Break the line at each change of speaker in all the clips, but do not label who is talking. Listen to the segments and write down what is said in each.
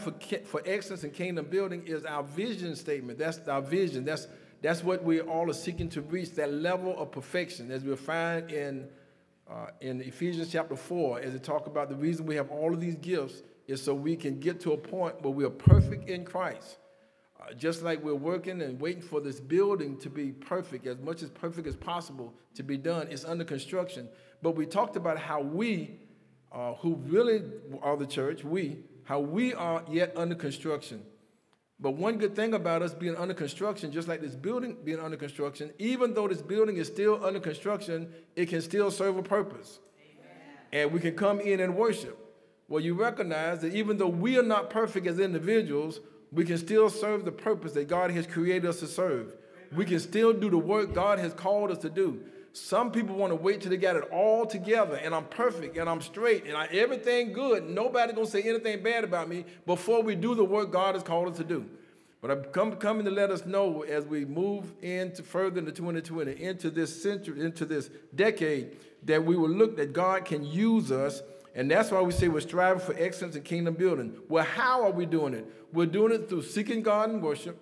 For, for excellence in kingdom building is our vision statement. That's our vision. That's, that's what we all are seeking to reach, that level of perfection, as we'll find in, uh, in Ephesians chapter 4, as it talk about the reason we have all of these gifts is so we can get to a point where we are perfect in Christ. Uh, just like we're working and waiting for this building to be perfect, as much as perfect as possible to be done, it's under construction. But we talked about how we, uh, who really are the church, we, how we are yet under construction. But one good thing about us being under construction, just like this building being under construction, even though this building is still under construction, it can still serve a purpose. Amen. And we can come in and worship. Well, you recognize that even though we are not perfect as individuals, we can still serve the purpose that God has created us to serve. We can still do the work God has called us to do. Some people want to wait till they got it all together and I'm perfect and I'm straight and I, everything good. Nobody gonna say anything bad about me before we do the work God has called us to do. But I'm come, coming to let us know as we move into further into 2020, into this century, into this decade, that we will look that God can use us and that's why we say we're striving for excellence in kingdom building. Well, how are we doing it? We're doing it through seeking God in worship,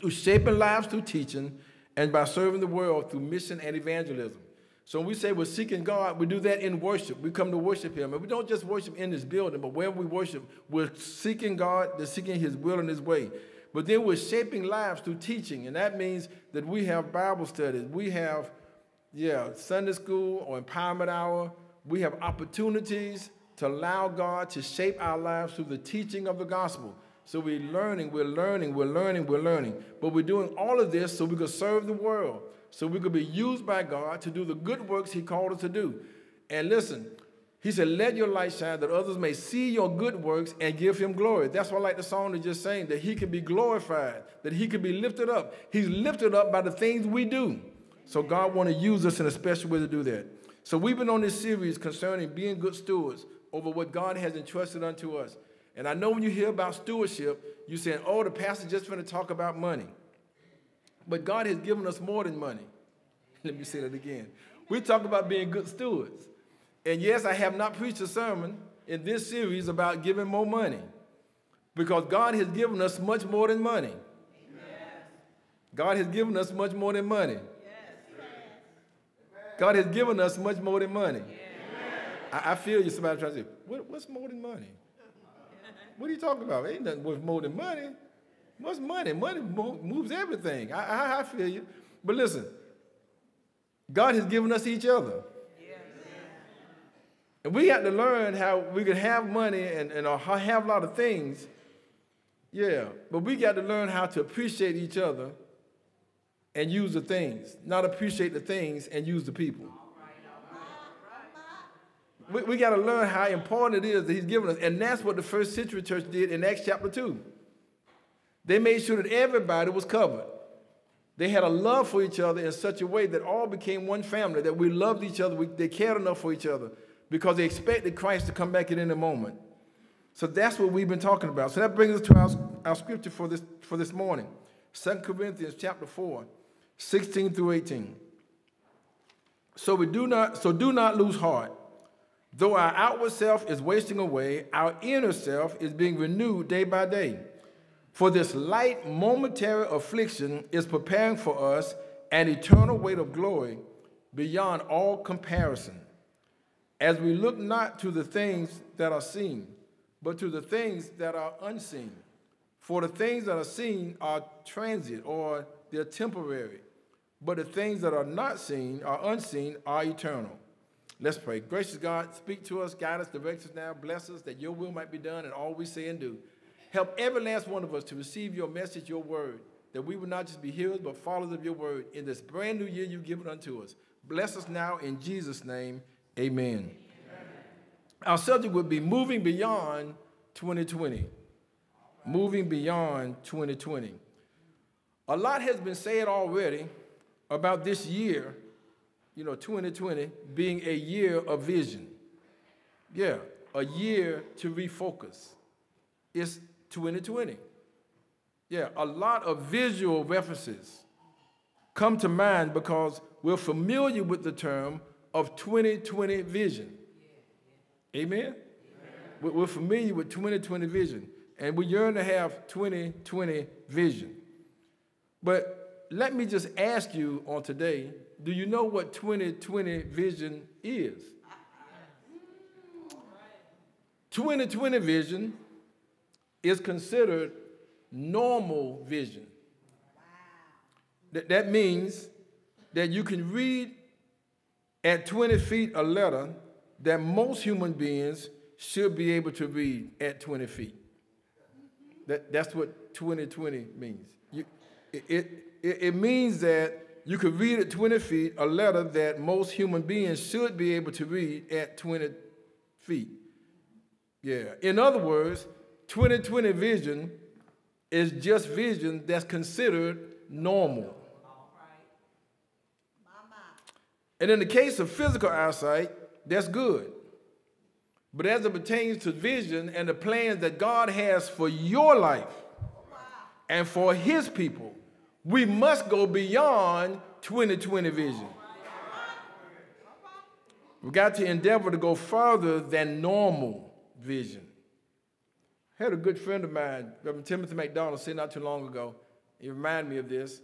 through shaping lives through teaching, and by serving the world through mission and evangelism. So when we say we're seeking God, we do that in worship. We come to worship Him. And we don't just worship in this building, but wherever we worship, we're seeking God, they're seeking His will and His way. But then we're shaping lives through teaching, and that means that we have Bible studies, we have, yeah, Sunday school or empowerment hour, we have opportunities to allow God to shape our lives through the teaching of the gospel. So we're learning, we're learning, we're learning, we're learning. But we're doing all of this so we could serve the world, so we could be used by God to do the good works He called us to do. And listen, He said, Let your light shine that others may see your good works and give Him glory. That's why I like the song that just saying that He can be glorified, that He can be lifted up. He's lifted up by the things we do. So God want to use us in a special way to do that. So we've been on this series concerning being good stewards over what God has entrusted unto us. And I know when you hear about stewardship, you're saying, oh, the pastor just going to talk about money. But God has given us more than money. Let me say that again. We talk about being good stewards. And yes, I have not preached a sermon in this series about giving more money because God has given us much more than money. God has given us much more than money. God has given us much more than money. I, I, feel you. Somebody trying to say, what, what's more than money? What are you talking about? Ain't nothing worth more than money. What's money? Money moves everything. I, I, I feel you. But listen, God has given us each other. And we got to learn how we can have money and, and uh, have a lot of things. Yeah, but we got to learn how to appreciate each other and use the things, not appreciate the things and use the people. We, we got to learn how important it is that he's given us. And that's what the first century church did in Acts chapter 2. They made sure that everybody was covered. They had a love for each other in such a way that all became one family, that we loved each other, we, they cared enough for each other because they expected Christ to come back at any moment. So that's what we've been talking about. So that brings us to our, our scripture for this, for this morning 2 Corinthians chapter 4. 16 through 18. So we do not so do not lose heart. Though our outward self is wasting away, our inner self is being renewed day by day. For this light momentary affliction is preparing for us an eternal weight of glory beyond all comparison. As we look not to the things that are seen, but to the things that are unseen. For the things that are seen are transient or they're temporary, but the things that are not seen or unseen are eternal. Let's pray. Gracious God, speak to us, guide us, direct us now, bless us that your will might be done in all we say and do. Help every last one of us to receive your message, your word, that we will not just be hearers, but followers of your word in this brand new year you've given unto us. Bless us now in Jesus' name. Amen. Amen. Our subject would be moving beyond 2020. Moving beyond 2020. A lot has been said already about this year, you know, 2020 being a year of vision. Yeah, a year to refocus. It's 2020. Yeah, a lot of visual references come to mind because we're familiar with the term of 2020 vision. Amen? We're familiar with 2020 vision, and we yearn to have 2020 vision. But let me just ask you on today do you know what 2020 vision is? 2020 vision is considered normal vision. That, that means that you can read at 20 feet a letter that most human beings should be able to read at 20 feet. That, that's what 2020 means. You, it, it, it means that you could read at 20 feet a letter that most human beings should be able to read at 20 feet. Yeah. In other words, 2020 vision is just vision that's considered normal. And in the case of physical eyesight, that's good. But as it pertains to vision and the plans that God has for your life oh, and for his people, we must go beyond 2020 vision. We've got to endeavor to go further than normal vision. I had a good friend of mine, Reverend Timothy McDonald, said not too long ago. He reminded me of this.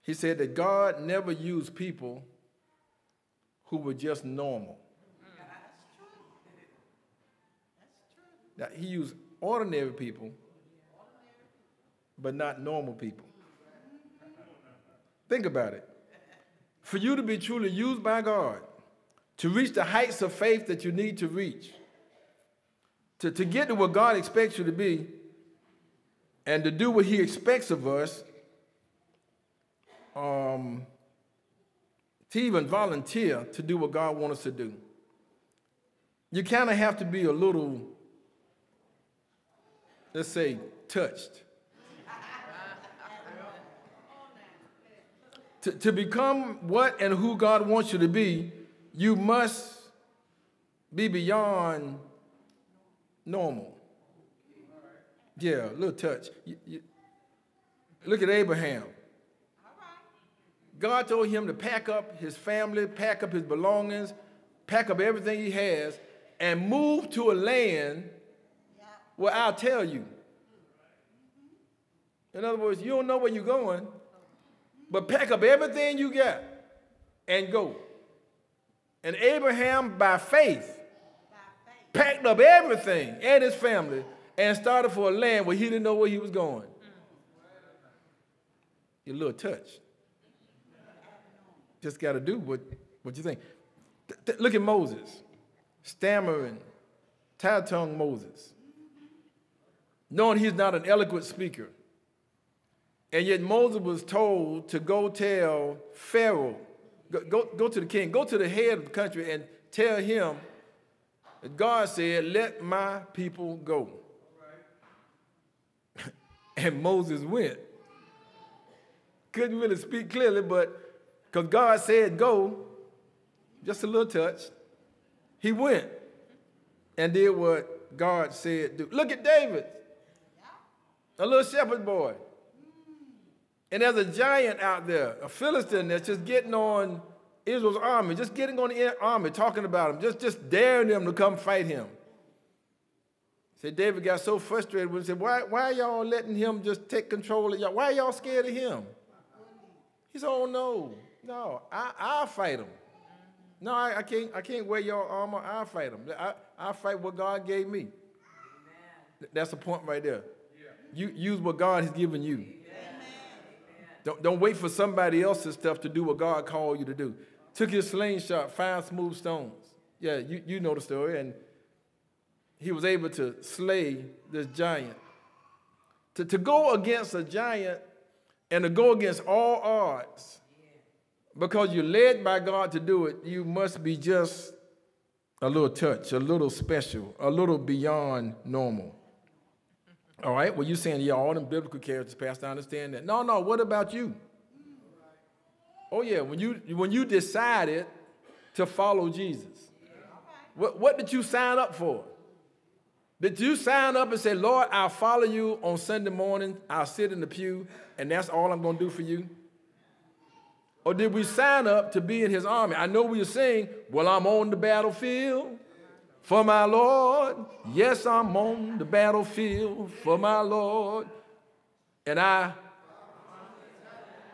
He said that God never used people who were just normal. Now, he used ordinary people, but not normal people. Think about it. For you to be truly used by God, to reach the heights of faith that you need to reach, to, to get to what God expects you to be, and to do what He expects of us, um, to even volunteer to do what God wants us to do. You kind of have to be a little, let's say, touched. To, to become what and who God wants you to be, you must be beyond normal. Yeah, a little touch. You, you, look at Abraham. God told him to pack up his family, pack up his belongings, pack up everything he has, and move to a land where I'll tell you. In other words, you don't know where you're going, but pack up everything you got and go. And Abraham, by faith, packed up everything and his family and started for a land where he didn't know where he was going. Your little touch. Just got to do what, what you think. look at Moses, stammering, tired tongue Moses, knowing he's not an eloquent speaker. And yet Moses was told to go tell Pharaoh, go, go, go to the king, go to the head of the country and tell him that God said, Let my people go. and Moses went. Couldn't really speak clearly, but because God said go, just a little touch. He went and did what God said do. Look at David, a little shepherd boy. And there's a giant out there, a Philistine that's just getting on Israel's army, just getting on the army, talking about him, just, just daring them to come fight him. Said David got so frustrated when he said, Why, why are y'all letting him just take control of y'all? Why are y'all scared of him? He said, Oh no. No, I, I'll fight him. No, I, I, can't, I can't wear your armor. I'll fight him. I, I'll fight what God gave me. Amen. That's the point right there. Yeah. You use what God has given you. Don't, don't wait for somebody else's stuff to do what God called you to do. Took his slingshot, five smooth stones. Yeah, you, you know the story. And he was able to slay this giant. To, to go against a giant and to go against all odds because you're led by God to do it, you must be just a little touch, a little special, a little beyond normal. All right, well, you're saying, yeah, all them biblical characters, Pastor, I understand that. No, no, what about you? Oh, yeah, when you, when you decided to follow Jesus, what, what did you sign up for? Did you sign up and say, Lord, I'll follow you on Sunday morning, I'll sit in the pew, and that's all I'm going to do for you? Or did we sign up to be in his army? I know we are saying, well, I'm on the battlefield for my Lord. Yes, I'm on the battlefield for my Lord. And I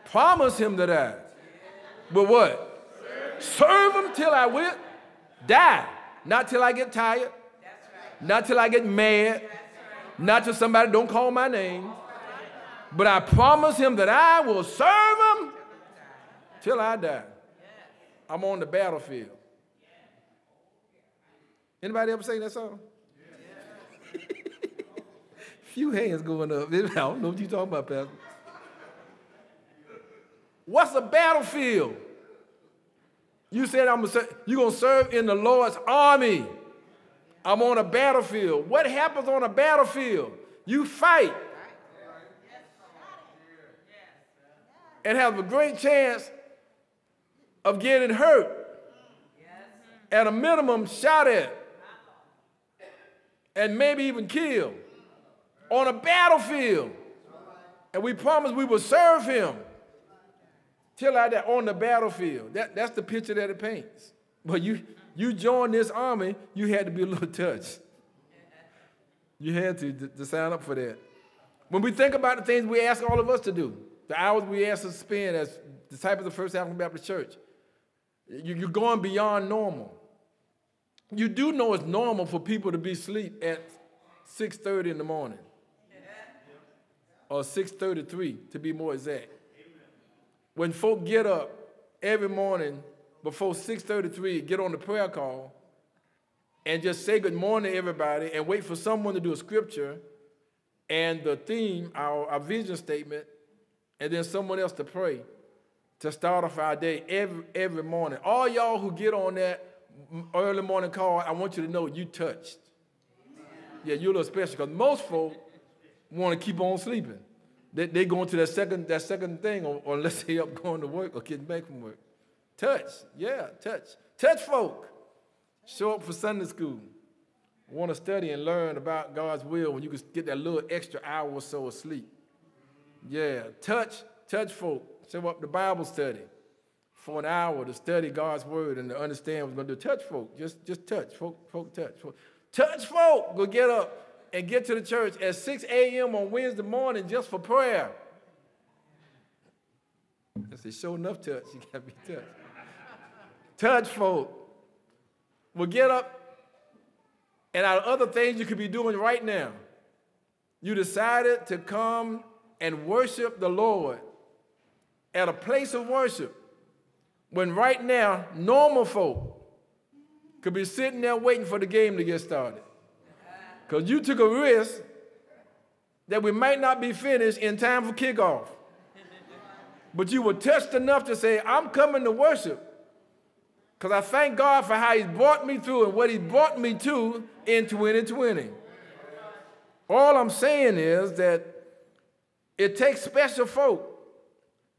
promise him that I, but what? Serve him till I will die. Not till I get tired. Not till I get mad. Not till somebody don't call my name. But I promise him that I will serve him till I die. I'm on the battlefield. Anybody ever sing that song? Few hands going up. I don't know what you're talking about, Pastor. What's a battlefield? You said I'm gonna, you're going to serve in the Lord's army. I'm on a battlefield. What happens on a battlefield? You fight and have a great chance of getting hurt. At a minimum, shot at. And maybe even killed. On a battlefield. And we promised we would serve him. Till I die on the battlefield. That, that's the picture that it paints. But you, you joined this army, you had to be a little touched. You had to, to, to sign up for that. When we think about the things we ask all of us to do, the hours we ask to spend as disciples of First African Baptist Church, you're going beyond normal. You do know it's normal for people to be asleep at 6.30 in the morning. Or 6.33 to be more exact. When folk get up every morning before 6.33, get on the prayer call and just say good morning to everybody and wait for someone to do a scripture and the theme, our, our vision statement, and then someone else to pray to start off our day every, every morning. All y'all who get on that early morning call, I want you to know you touched. Yeah, you're a little special because most folk want to keep on sleeping. They, they go into that second, that second thing, or, or unless they up going to work or getting back from work. Touch, yeah, touch. Touch folk. Show up for Sunday school. Want to study and learn about God's will when you can get that little extra hour or so of sleep. Yeah, touch, touch folk show up to Bible study for an hour to study God's word and to understand what's going to do. Touch folk, just, just touch. Folk, folk touch. Folk. Touch folk. Go get up and get to the church at 6 a.m. on Wednesday morning just for prayer. I say, show enough touch, you got to be touched. touch folk. Well, get up, and out of other things you could be doing right now, you decided to come and worship the Lord at a place of worship when right now normal folk could be sitting there waiting for the game to get started. Because you took a risk that we might not be finished in time for kickoff. But you were touched enough to say, I'm coming to worship. Because I thank God for how He's brought me through and what He brought me to in 2020. All I'm saying is that it takes special folk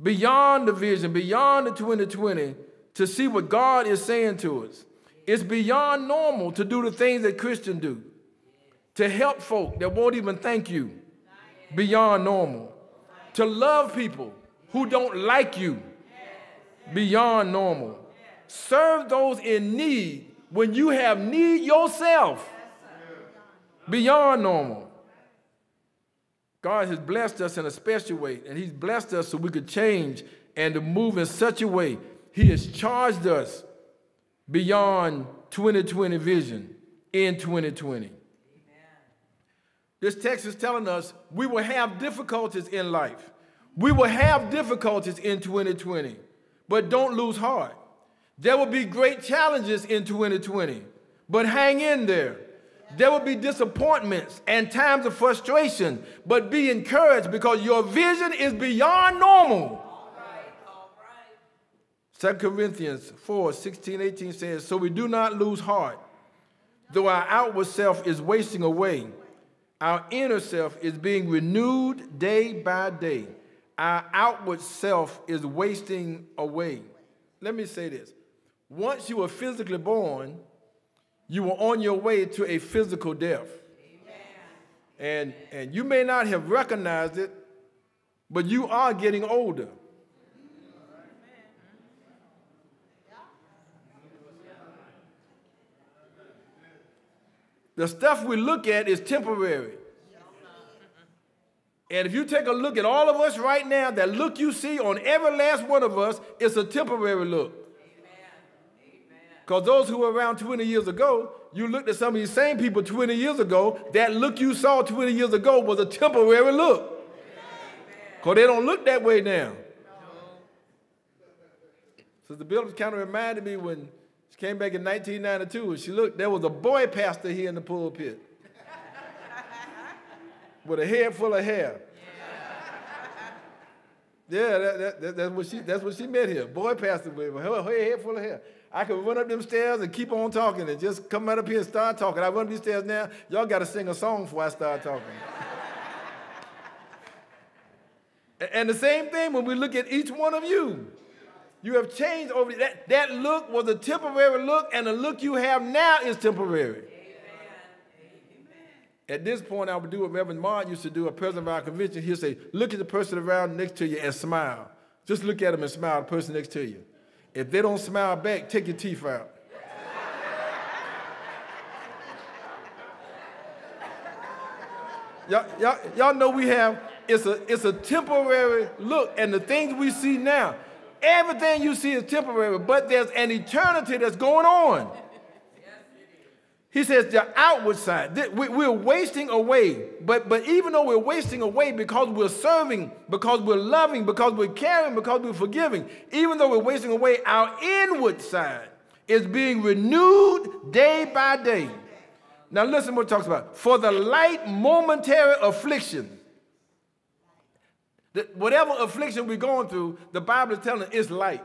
beyond the vision, beyond the 2020, to see what God is saying to us. It's beyond normal to do the things that Christians do, to help folk that won't even thank you, beyond normal, to love people who don't like you, beyond normal. Serve those in need when you have need yourself, beyond normal. God has blessed us in a special way, and He's blessed us so we could change and to move in such a way. He has charged us beyond 2020 vision in 2020. Amen. This text is telling us we will have difficulties in life. We will have difficulties in 2020, but don't lose heart. There will be great challenges in 2020, but hang in there. There will be disappointments and times of frustration, but be encouraged because your vision is beyond normal. 2 Corinthians 4 16, 18 says, So we do not lose heart, though our outward self is wasting away. Our inner self is being renewed day by day. Our outward self is wasting away. Let me say this. Once you were physically born, you were on your way to a physical death. And, and you may not have recognized it, but you are getting older. The stuff we look at is temporary. And if you take a look at all of us right now, that look you see on every last one of us is a temporary look. Because those who were around 20 years ago, you looked at some of these same people 20 years ago, that look you saw 20 years ago was a temporary look. Because they don't look that way now. So the builders kind of reminded me when she Came back in 1992 and she looked, there was a boy pastor here in the pulpit with a head full of hair. Yeah, that, that, that, that's, what she, that's what she met here. Boy pastor with her, her head full of hair. I could run up them stairs and keep on talking and just come right up here and start talking. I run up these stairs now. Y'all got to sing a song before I start talking. and the same thing when we look at each one of you. You have changed over that. That look was a temporary look, and the look you have now is temporary. At this point, I would do what Reverend Martin used to do at President of our convention. He'd say, Look at the person around next to you and smile. Just look at them and smile the person next to you. If they don't smile back, take your teeth out. y'all, y'all, y'all know we have, it's a, it's a temporary look, and the things we see now, Everything you see is temporary, but there's an eternity that's going on. He says the outward side. We're wasting away. But, but even though we're wasting away because we're serving, because we're loving, because we're caring, because we're forgiving, even though we're wasting away, our inward side is being renewed day by day. Now listen what it talks about. For the light momentary affliction whatever affliction we're going through, the Bible is telling us it's light.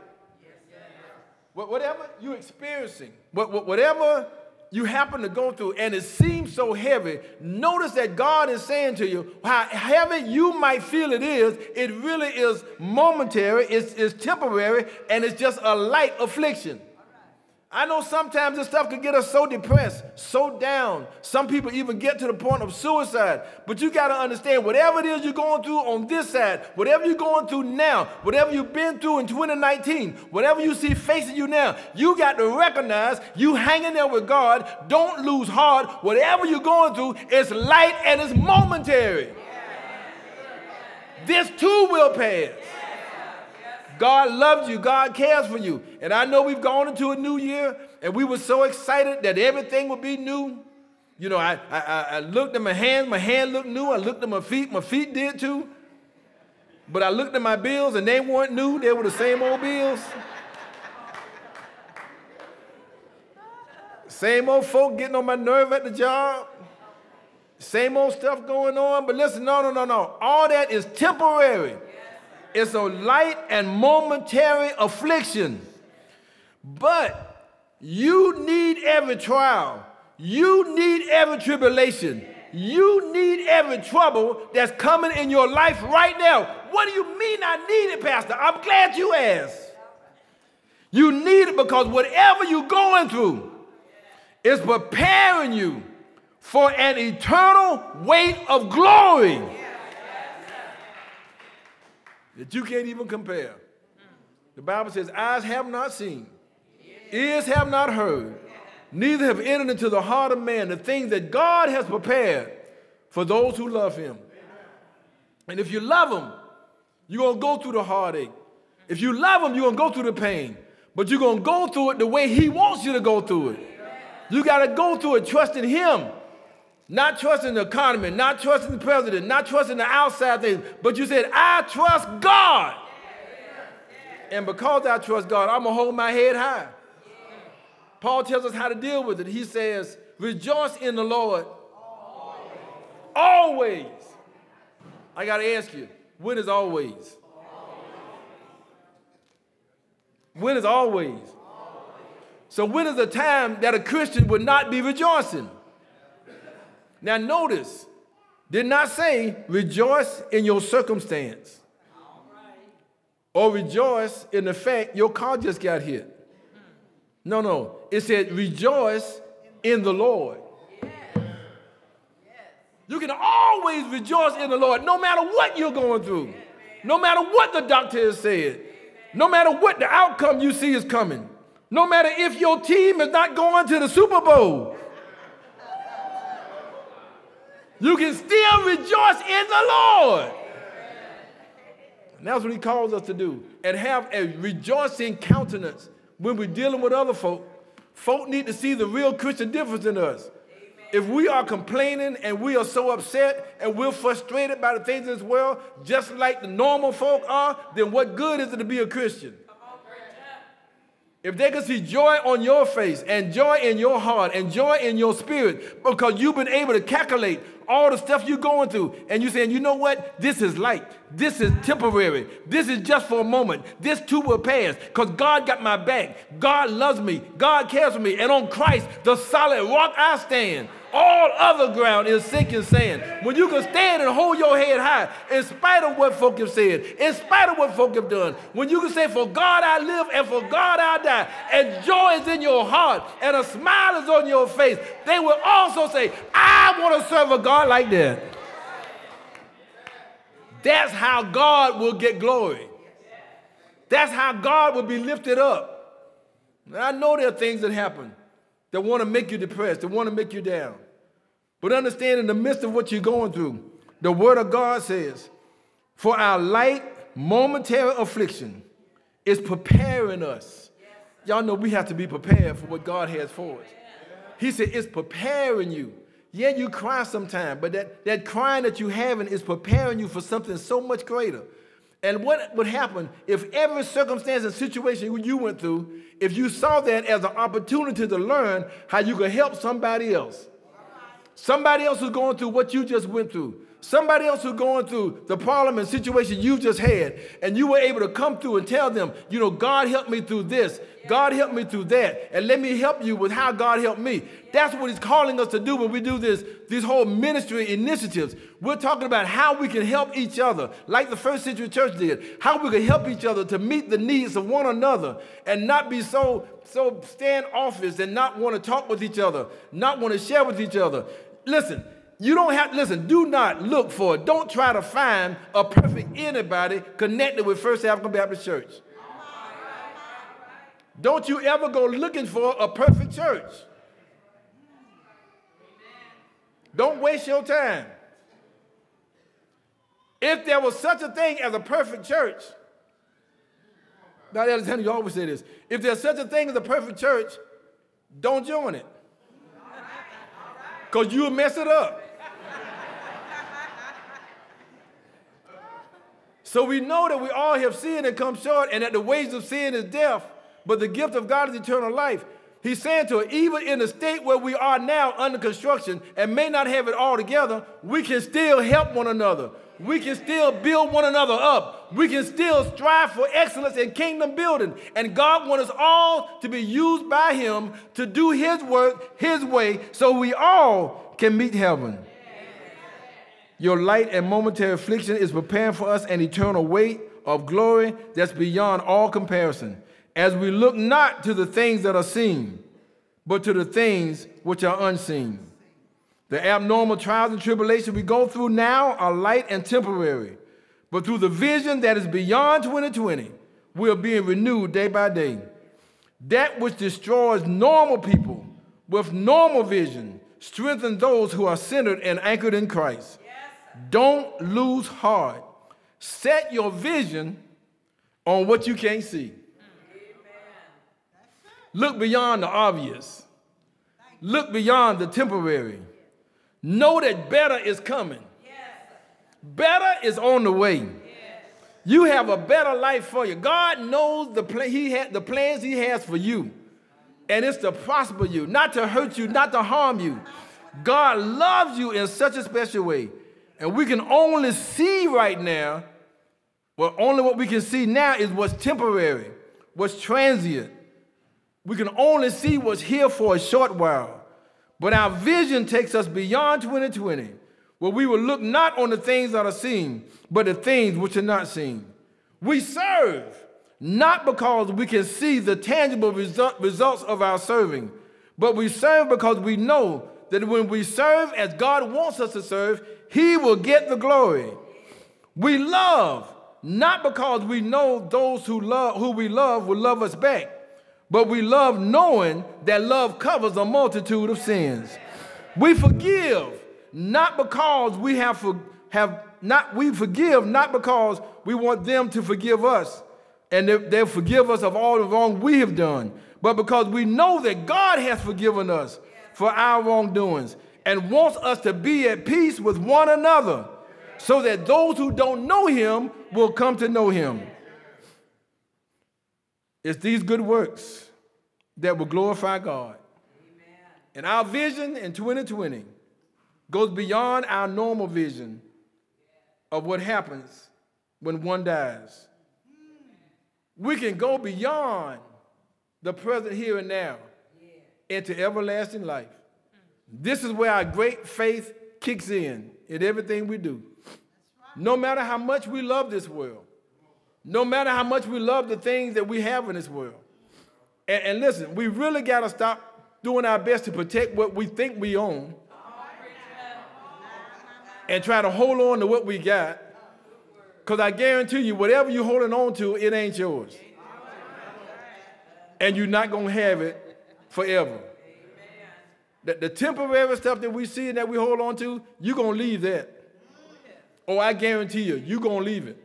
Whatever you're experiencing, whatever you happen to go through and it seems so heavy, notice that God is saying to you, how heavy you might feel it is, it really is momentary, it's, it's temporary, and it's just a light affliction. I know sometimes this stuff can get us so depressed, so down. Some people even get to the point of suicide. But you got to understand whatever it is you're going through on this side, whatever you're going through now, whatever you've been through in 2019, whatever you see facing you now, you got to recognize you hanging there with God. Don't lose heart. Whatever you're going through, it's light and it's momentary. This too will pass. God loves you. God cares for you. And I know we've gone into a new year and we were so excited that everything would be new. You know, I, I, I looked at my hands, my hand looked new. I looked at my feet, my feet did too. But I looked at my bills and they weren't new, they were the same old bills. Same old folk getting on my nerve at the job. Same old stuff going on. But listen, no, no, no, no. All that is temporary. It's a light and momentary affliction. But you need every trial. You need every tribulation. You need every trouble that's coming in your life right now. What do you mean I need it, Pastor? I'm glad you asked. You need it because whatever you're going through is preparing you for an eternal weight of glory that you can't even compare. The Bible says, eyes have not seen, ears have not heard, neither have entered into the heart of man the things that God has prepared for those who love him. And if you love him, you're going to go through the heartache. If you love him, you're going to go through the pain. But you're going to go through it the way he wants you to go through it. You got to go through it trusting him not trusting the economy, not trusting the president, not trusting the outside things, but you said, I trust God. And because I trust God, I'm going to hold my head high. Paul tells us how to deal with it. He says, Rejoice in the Lord always. I got to ask you, when is always? When is always? So, when is the time that a Christian would not be rejoicing? Now, notice did not say rejoice in your circumstance or rejoice in the fact your car just got hit. No, no. It said rejoice in the Lord. You can always rejoice in the Lord no matter what you're going through, no matter what the doctor has said, no matter what the outcome you see is coming, no matter if your team is not going to the Super Bowl. You can still rejoice in the Lord. And that's what he calls us to do. And have a rejoicing countenance when we're dealing with other folk. Folk need to see the real Christian difference in us. If we are complaining and we are so upset and we're frustrated by the things in this world, just like the normal folk are, then what good is it to be a Christian? If they can see joy on your face and joy in your heart and joy in your spirit because you've been able to calculate all the stuff you're going through and you're saying, you know what? This is light. This is temporary. This is just for a moment. This too will pass because God got my back. God loves me. God cares for me. And on Christ, the solid rock I stand. All other ground is sinking sand. When you can stand and hold your head high, in spite of what folk have said, in spite of what folk have done, when you can say, For God I live and for God I die, and joy is in your heart and a smile is on your face, they will also say, I want to serve a God like that. That's how God will get glory. That's how God will be lifted up. I know there are things that happen that want to make you depressed, that want to make you down. But understand in the midst of what you're going through, the word of God says, for our light momentary affliction is preparing us. Y'all know we have to be prepared for what God has for us. He said, it's preparing you. Yeah, you cry sometimes, but that, that crying that you're having is preparing you for something so much greater. And what would happen if every circumstance and situation you went through, if you saw that as an opportunity to learn how you could help somebody else? Somebody else who's going through what you just went through. Somebody else who's going through the problem and situation you just had, and you were able to come through and tell them, you know, God helped me through this, God helped me through that, and let me help you with how God helped me. That's what He's calling us to do when we do this, these whole ministry initiatives. We're talking about how we can help each other, like the first century church did, how we can help each other to meet the needs of one another and not be so so standoffish and not want to talk with each other, not want to share with each other. Listen, you don't have, to listen, do not look for it. Don't try to find a perfect anybody connected with First African Baptist Church. Don't you ever go looking for a perfect church. Don't waste your time. If there was such a thing as a perfect church, Dr. Alexander, you always say this. If there's such a thing as a perfect church, don't join it. Because you'll mess it up. So we know that we all have sinned and come short, and that the wages of sin is death, but the gift of God is eternal life. He's saying to us, even in the state where we are now under construction and may not have it all together, we can still help one another. We can still build one another up. We can still strive for excellence in kingdom building. And God wants us all to be used by Him to do His work His way so we all can meet heaven. Your light and momentary affliction is preparing for us an eternal weight of glory that's beyond all comparison, as we look not to the things that are seen, but to the things which are unseen. The abnormal trials and tribulations we go through now are light and temporary, but through the vision that is beyond 2020, we are being renewed day by day. That which destroys normal people with normal vision strengthens those who are centered and anchored in Christ. Don't lose heart. Set your vision on what you can't see. Look beyond the obvious. Look beyond the temporary. Know that better is coming. Better is on the way. You have a better life for you. God knows the, pl- he ha- the plans He has for you. And it's to prosper you, not to hurt you, not to harm you. God loves you in such a special way and we can only see right now, well, only what we can see now is what's temporary, what's transient. We can only see what's here for a short while. But our vision takes us beyond 2020. where we will look not on the things that are seen, but the things which are not seen. We serve not because we can see the tangible result, results of our serving, but we serve because we know that when we serve as God wants us to serve, He will get the glory. We love not because we know those who love who we love will love us back, but we love knowing that love covers a multitude of sins. We forgive not because we have for, have not we forgive not because we want them to forgive us and they, they'll forgive us of all the wrong we have done, but because we know that God has forgiven us for our wrongdoings and wants us to be at peace with one another so that those who don't know him will come to know him. It's these good works that will glorify God. And our vision in 2020 goes beyond our normal vision of what happens when one dies. We can go beyond the present here and now into everlasting life. This is where our great faith kicks in in everything we do. No matter how much we love this world, no matter how much we love the things that we have in this world. And, and listen, we really got to stop doing our best to protect what we think we own and try to hold on to what we got. Because I guarantee you, whatever you're holding on to, it ain't yours. And you're not going to have it forever. The, the temporary stuff that we see and that we hold on to, you're going to leave that. Oh, I guarantee you, you're going to leave it.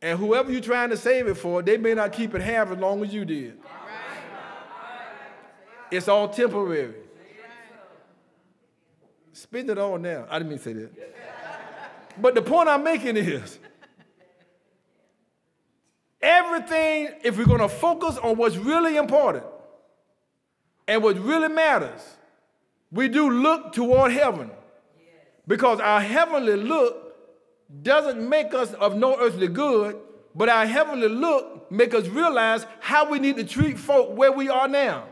And whoever you're trying to save it for, they may not keep it half as long as you did. It's all temporary. Spend it all now. I didn't mean to say that. But the point I'm making is everything, if we're going to focus on what's really important and what really matters, we do look toward heaven. Because our heavenly look doesn't make us of no earthly good, but our heavenly look make us realize how we need to treat folk where we are now.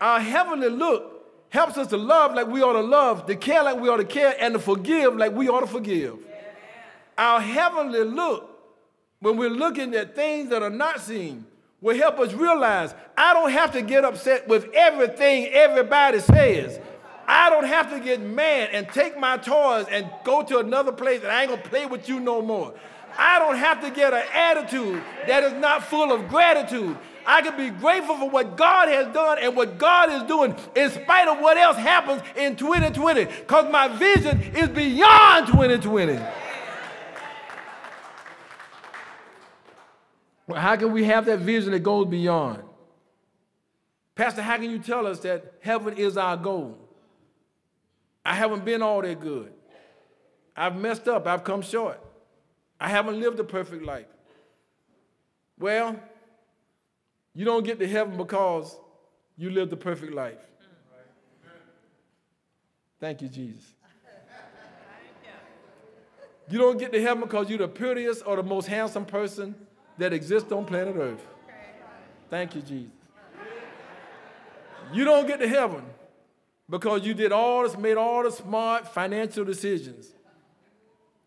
Our heavenly look helps us to love like we ought to love, to care like we ought to care, and to forgive like we ought to forgive. Our heavenly look, when we're looking at things that are not seen, will help us realize I don't have to get upset with everything everybody says. I don't have to get mad and take my toys and go to another place and I ain't gonna play with you no more. I don't have to get an attitude that is not full of gratitude. I can be grateful for what God has done and what God is doing in spite of what else happens in 2020 because my vision is beyond 2020. Well, how can we have that vision that goes beyond? Pastor, how can you tell us that heaven is our goal? I haven't been all that good. I've messed up. I've come short. I haven't lived a perfect life. Well, you don't get to heaven because you lived a perfect life. Thank you, Jesus. You don't get to heaven because you're the prettiest or the most handsome person that exists on planet Earth. Thank you, Jesus. You don't get to heaven because you did all this, made all the smart financial decisions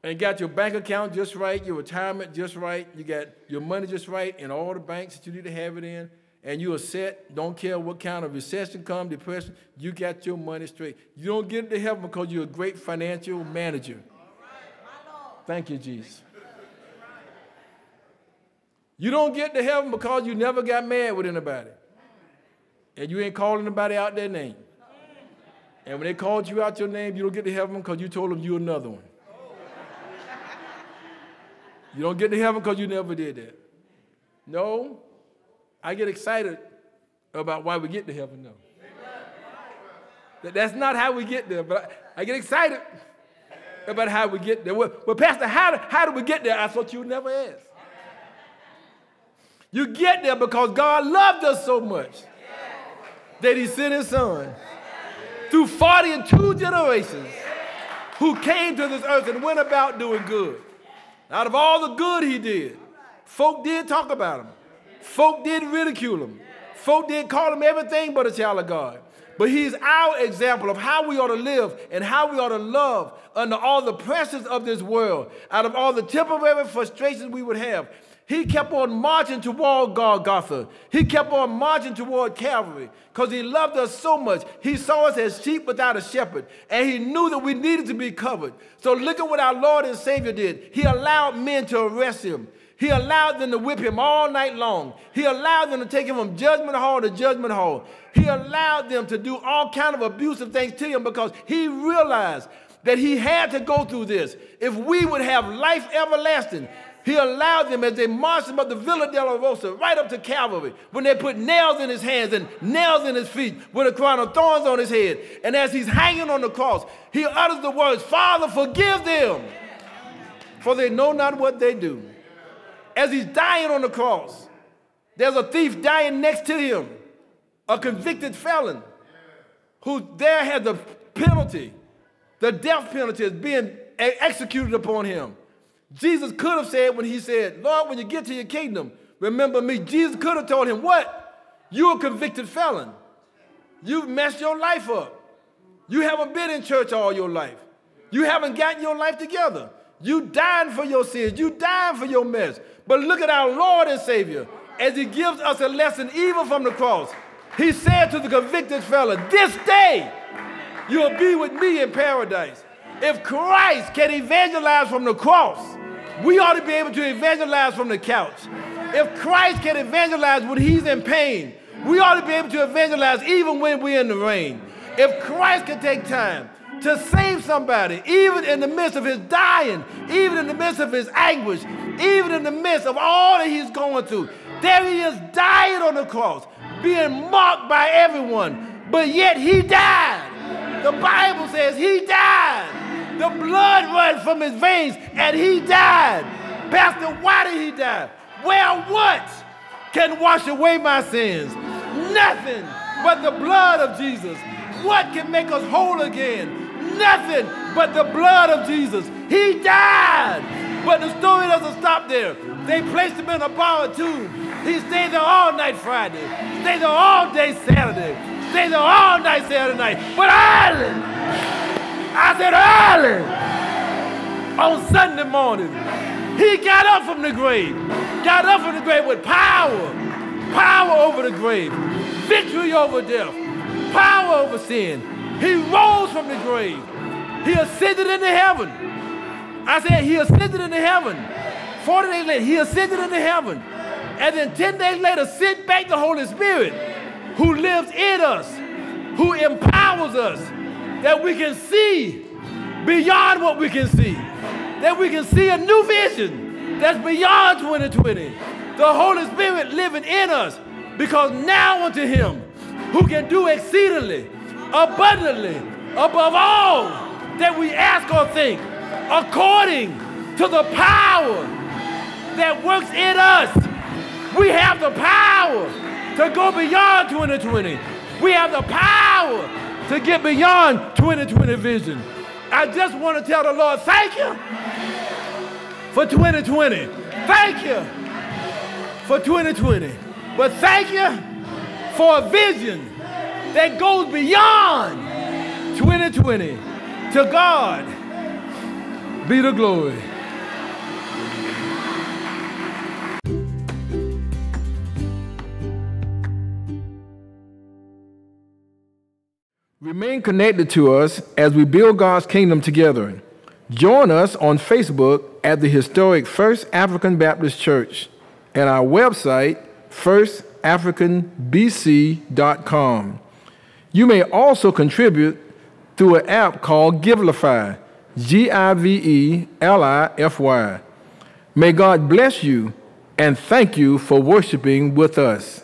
and got your bank account just right, your retirement just right, you got your money just right in all the banks that you need to have it in, and you are set, don't care what kind of recession come, depression, you got your money straight. You don't get to heaven because you're a great financial manager. Thank you, Jesus. You don't get to heaven because you never got mad with anybody. And you ain't calling anybody out their name. And when they called you out your name, you don't get to heaven because you told them you another one. You don't get to heaven because you never did that. No, I get excited about why we get to heaven, though. That, that's not how we get there, but I, I, get excited about how we get there. Well, well Pastor, how how do we get there? I thought you would never ask. You get there because God loved us so much that He sent His Son through 42 generations who came to this earth and went about doing good. Out of all the good he did, folk did talk about him. Folk did ridicule him. Folk did call him everything but a child of God. but he's our example of how we ought to live and how we ought to love under all the pressures of this world, out of all the temporary frustrations we would have. He kept on marching toward Golgotha. He kept on marching toward Calvary because he loved us so much. He saw us as sheep without a shepherd, and he knew that we needed to be covered. So look at what our Lord and Savior did. He allowed men to arrest him. He allowed them to whip him all night long. He allowed them to take him from judgment hall to judgment hall. He allowed them to do all kind of abusive things to him because he realized that he had to go through this. If we would have life everlasting, he allowed them as they marched him up the Via Dolorosa right up to Calvary when they put nails in his hands and nails in his feet with a crown of thorns on his head. And as he's hanging on the cross, he utters the words, Father, forgive them, for they know not what they do. As he's dying on the cross, there's a thief dying next to him, a convicted felon who there had the penalty, the death penalty is being executed upon him. Jesus could have said when he said, Lord, when you get to your kingdom, remember me. Jesus could have told him, What? You're a convicted felon. You've messed your life up. You haven't been in church all your life. You haven't gotten your life together. You died for your sins. You died for your mess. But look at our Lord and Savior as he gives us a lesson even from the cross. He said to the convicted felon, This day you'll be with me in paradise. If Christ can evangelize from the cross, we ought to be able to evangelize from the couch. If Christ can evangelize when he's in pain, we ought to be able to evangelize even when we're in the rain. If Christ can take time to save somebody, even in the midst of his dying, even in the midst of his anguish, even in the midst of all that he's going through, there he is dying on the cross, being mocked by everyone, but yet he died. The Bible says he died. The blood ran from his veins and he died. Pastor, why did he die? Well, what can wash away my sins? Nothing but the blood of Jesus. What can make us whole again? Nothing but the blood of Jesus. He died. But the story doesn't stop there. They placed him in a borrowed tomb. He stayed there all night Friday, stayed there all day Saturday, stayed there all night Saturday night. But Ireland, I said early on Sunday morning, he got up from the grave, got up from the grave with power, power over the grave, victory over death, power over sin. He rose from the grave. He ascended into heaven. I said he ascended into heaven. 40 days later, he ascended into heaven. And then 10 days later, sent back the Holy Spirit who lives in us, who empowers us, that we can see beyond what we can see, that we can see a new vision that's beyond 2020. The Holy Spirit living in us because now unto Him who can do exceedingly, abundantly, above all that we ask or think, according to the power that works in us. We have the power to go beyond 2020. We have the power to get beyond 2020 vision. I just want to tell the Lord, thank you for 2020. Thank you for 2020. But thank you for a vision that goes beyond 2020. To God be the glory. Remain connected to us as we build God's kingdom together. Join us on Facebook at the historic First African Baptist Church and our website, firstafricanbc.com. You may also contribute through an app called Givelify, G I V E L I F Y. May God bless you and thank you for worshiping with us.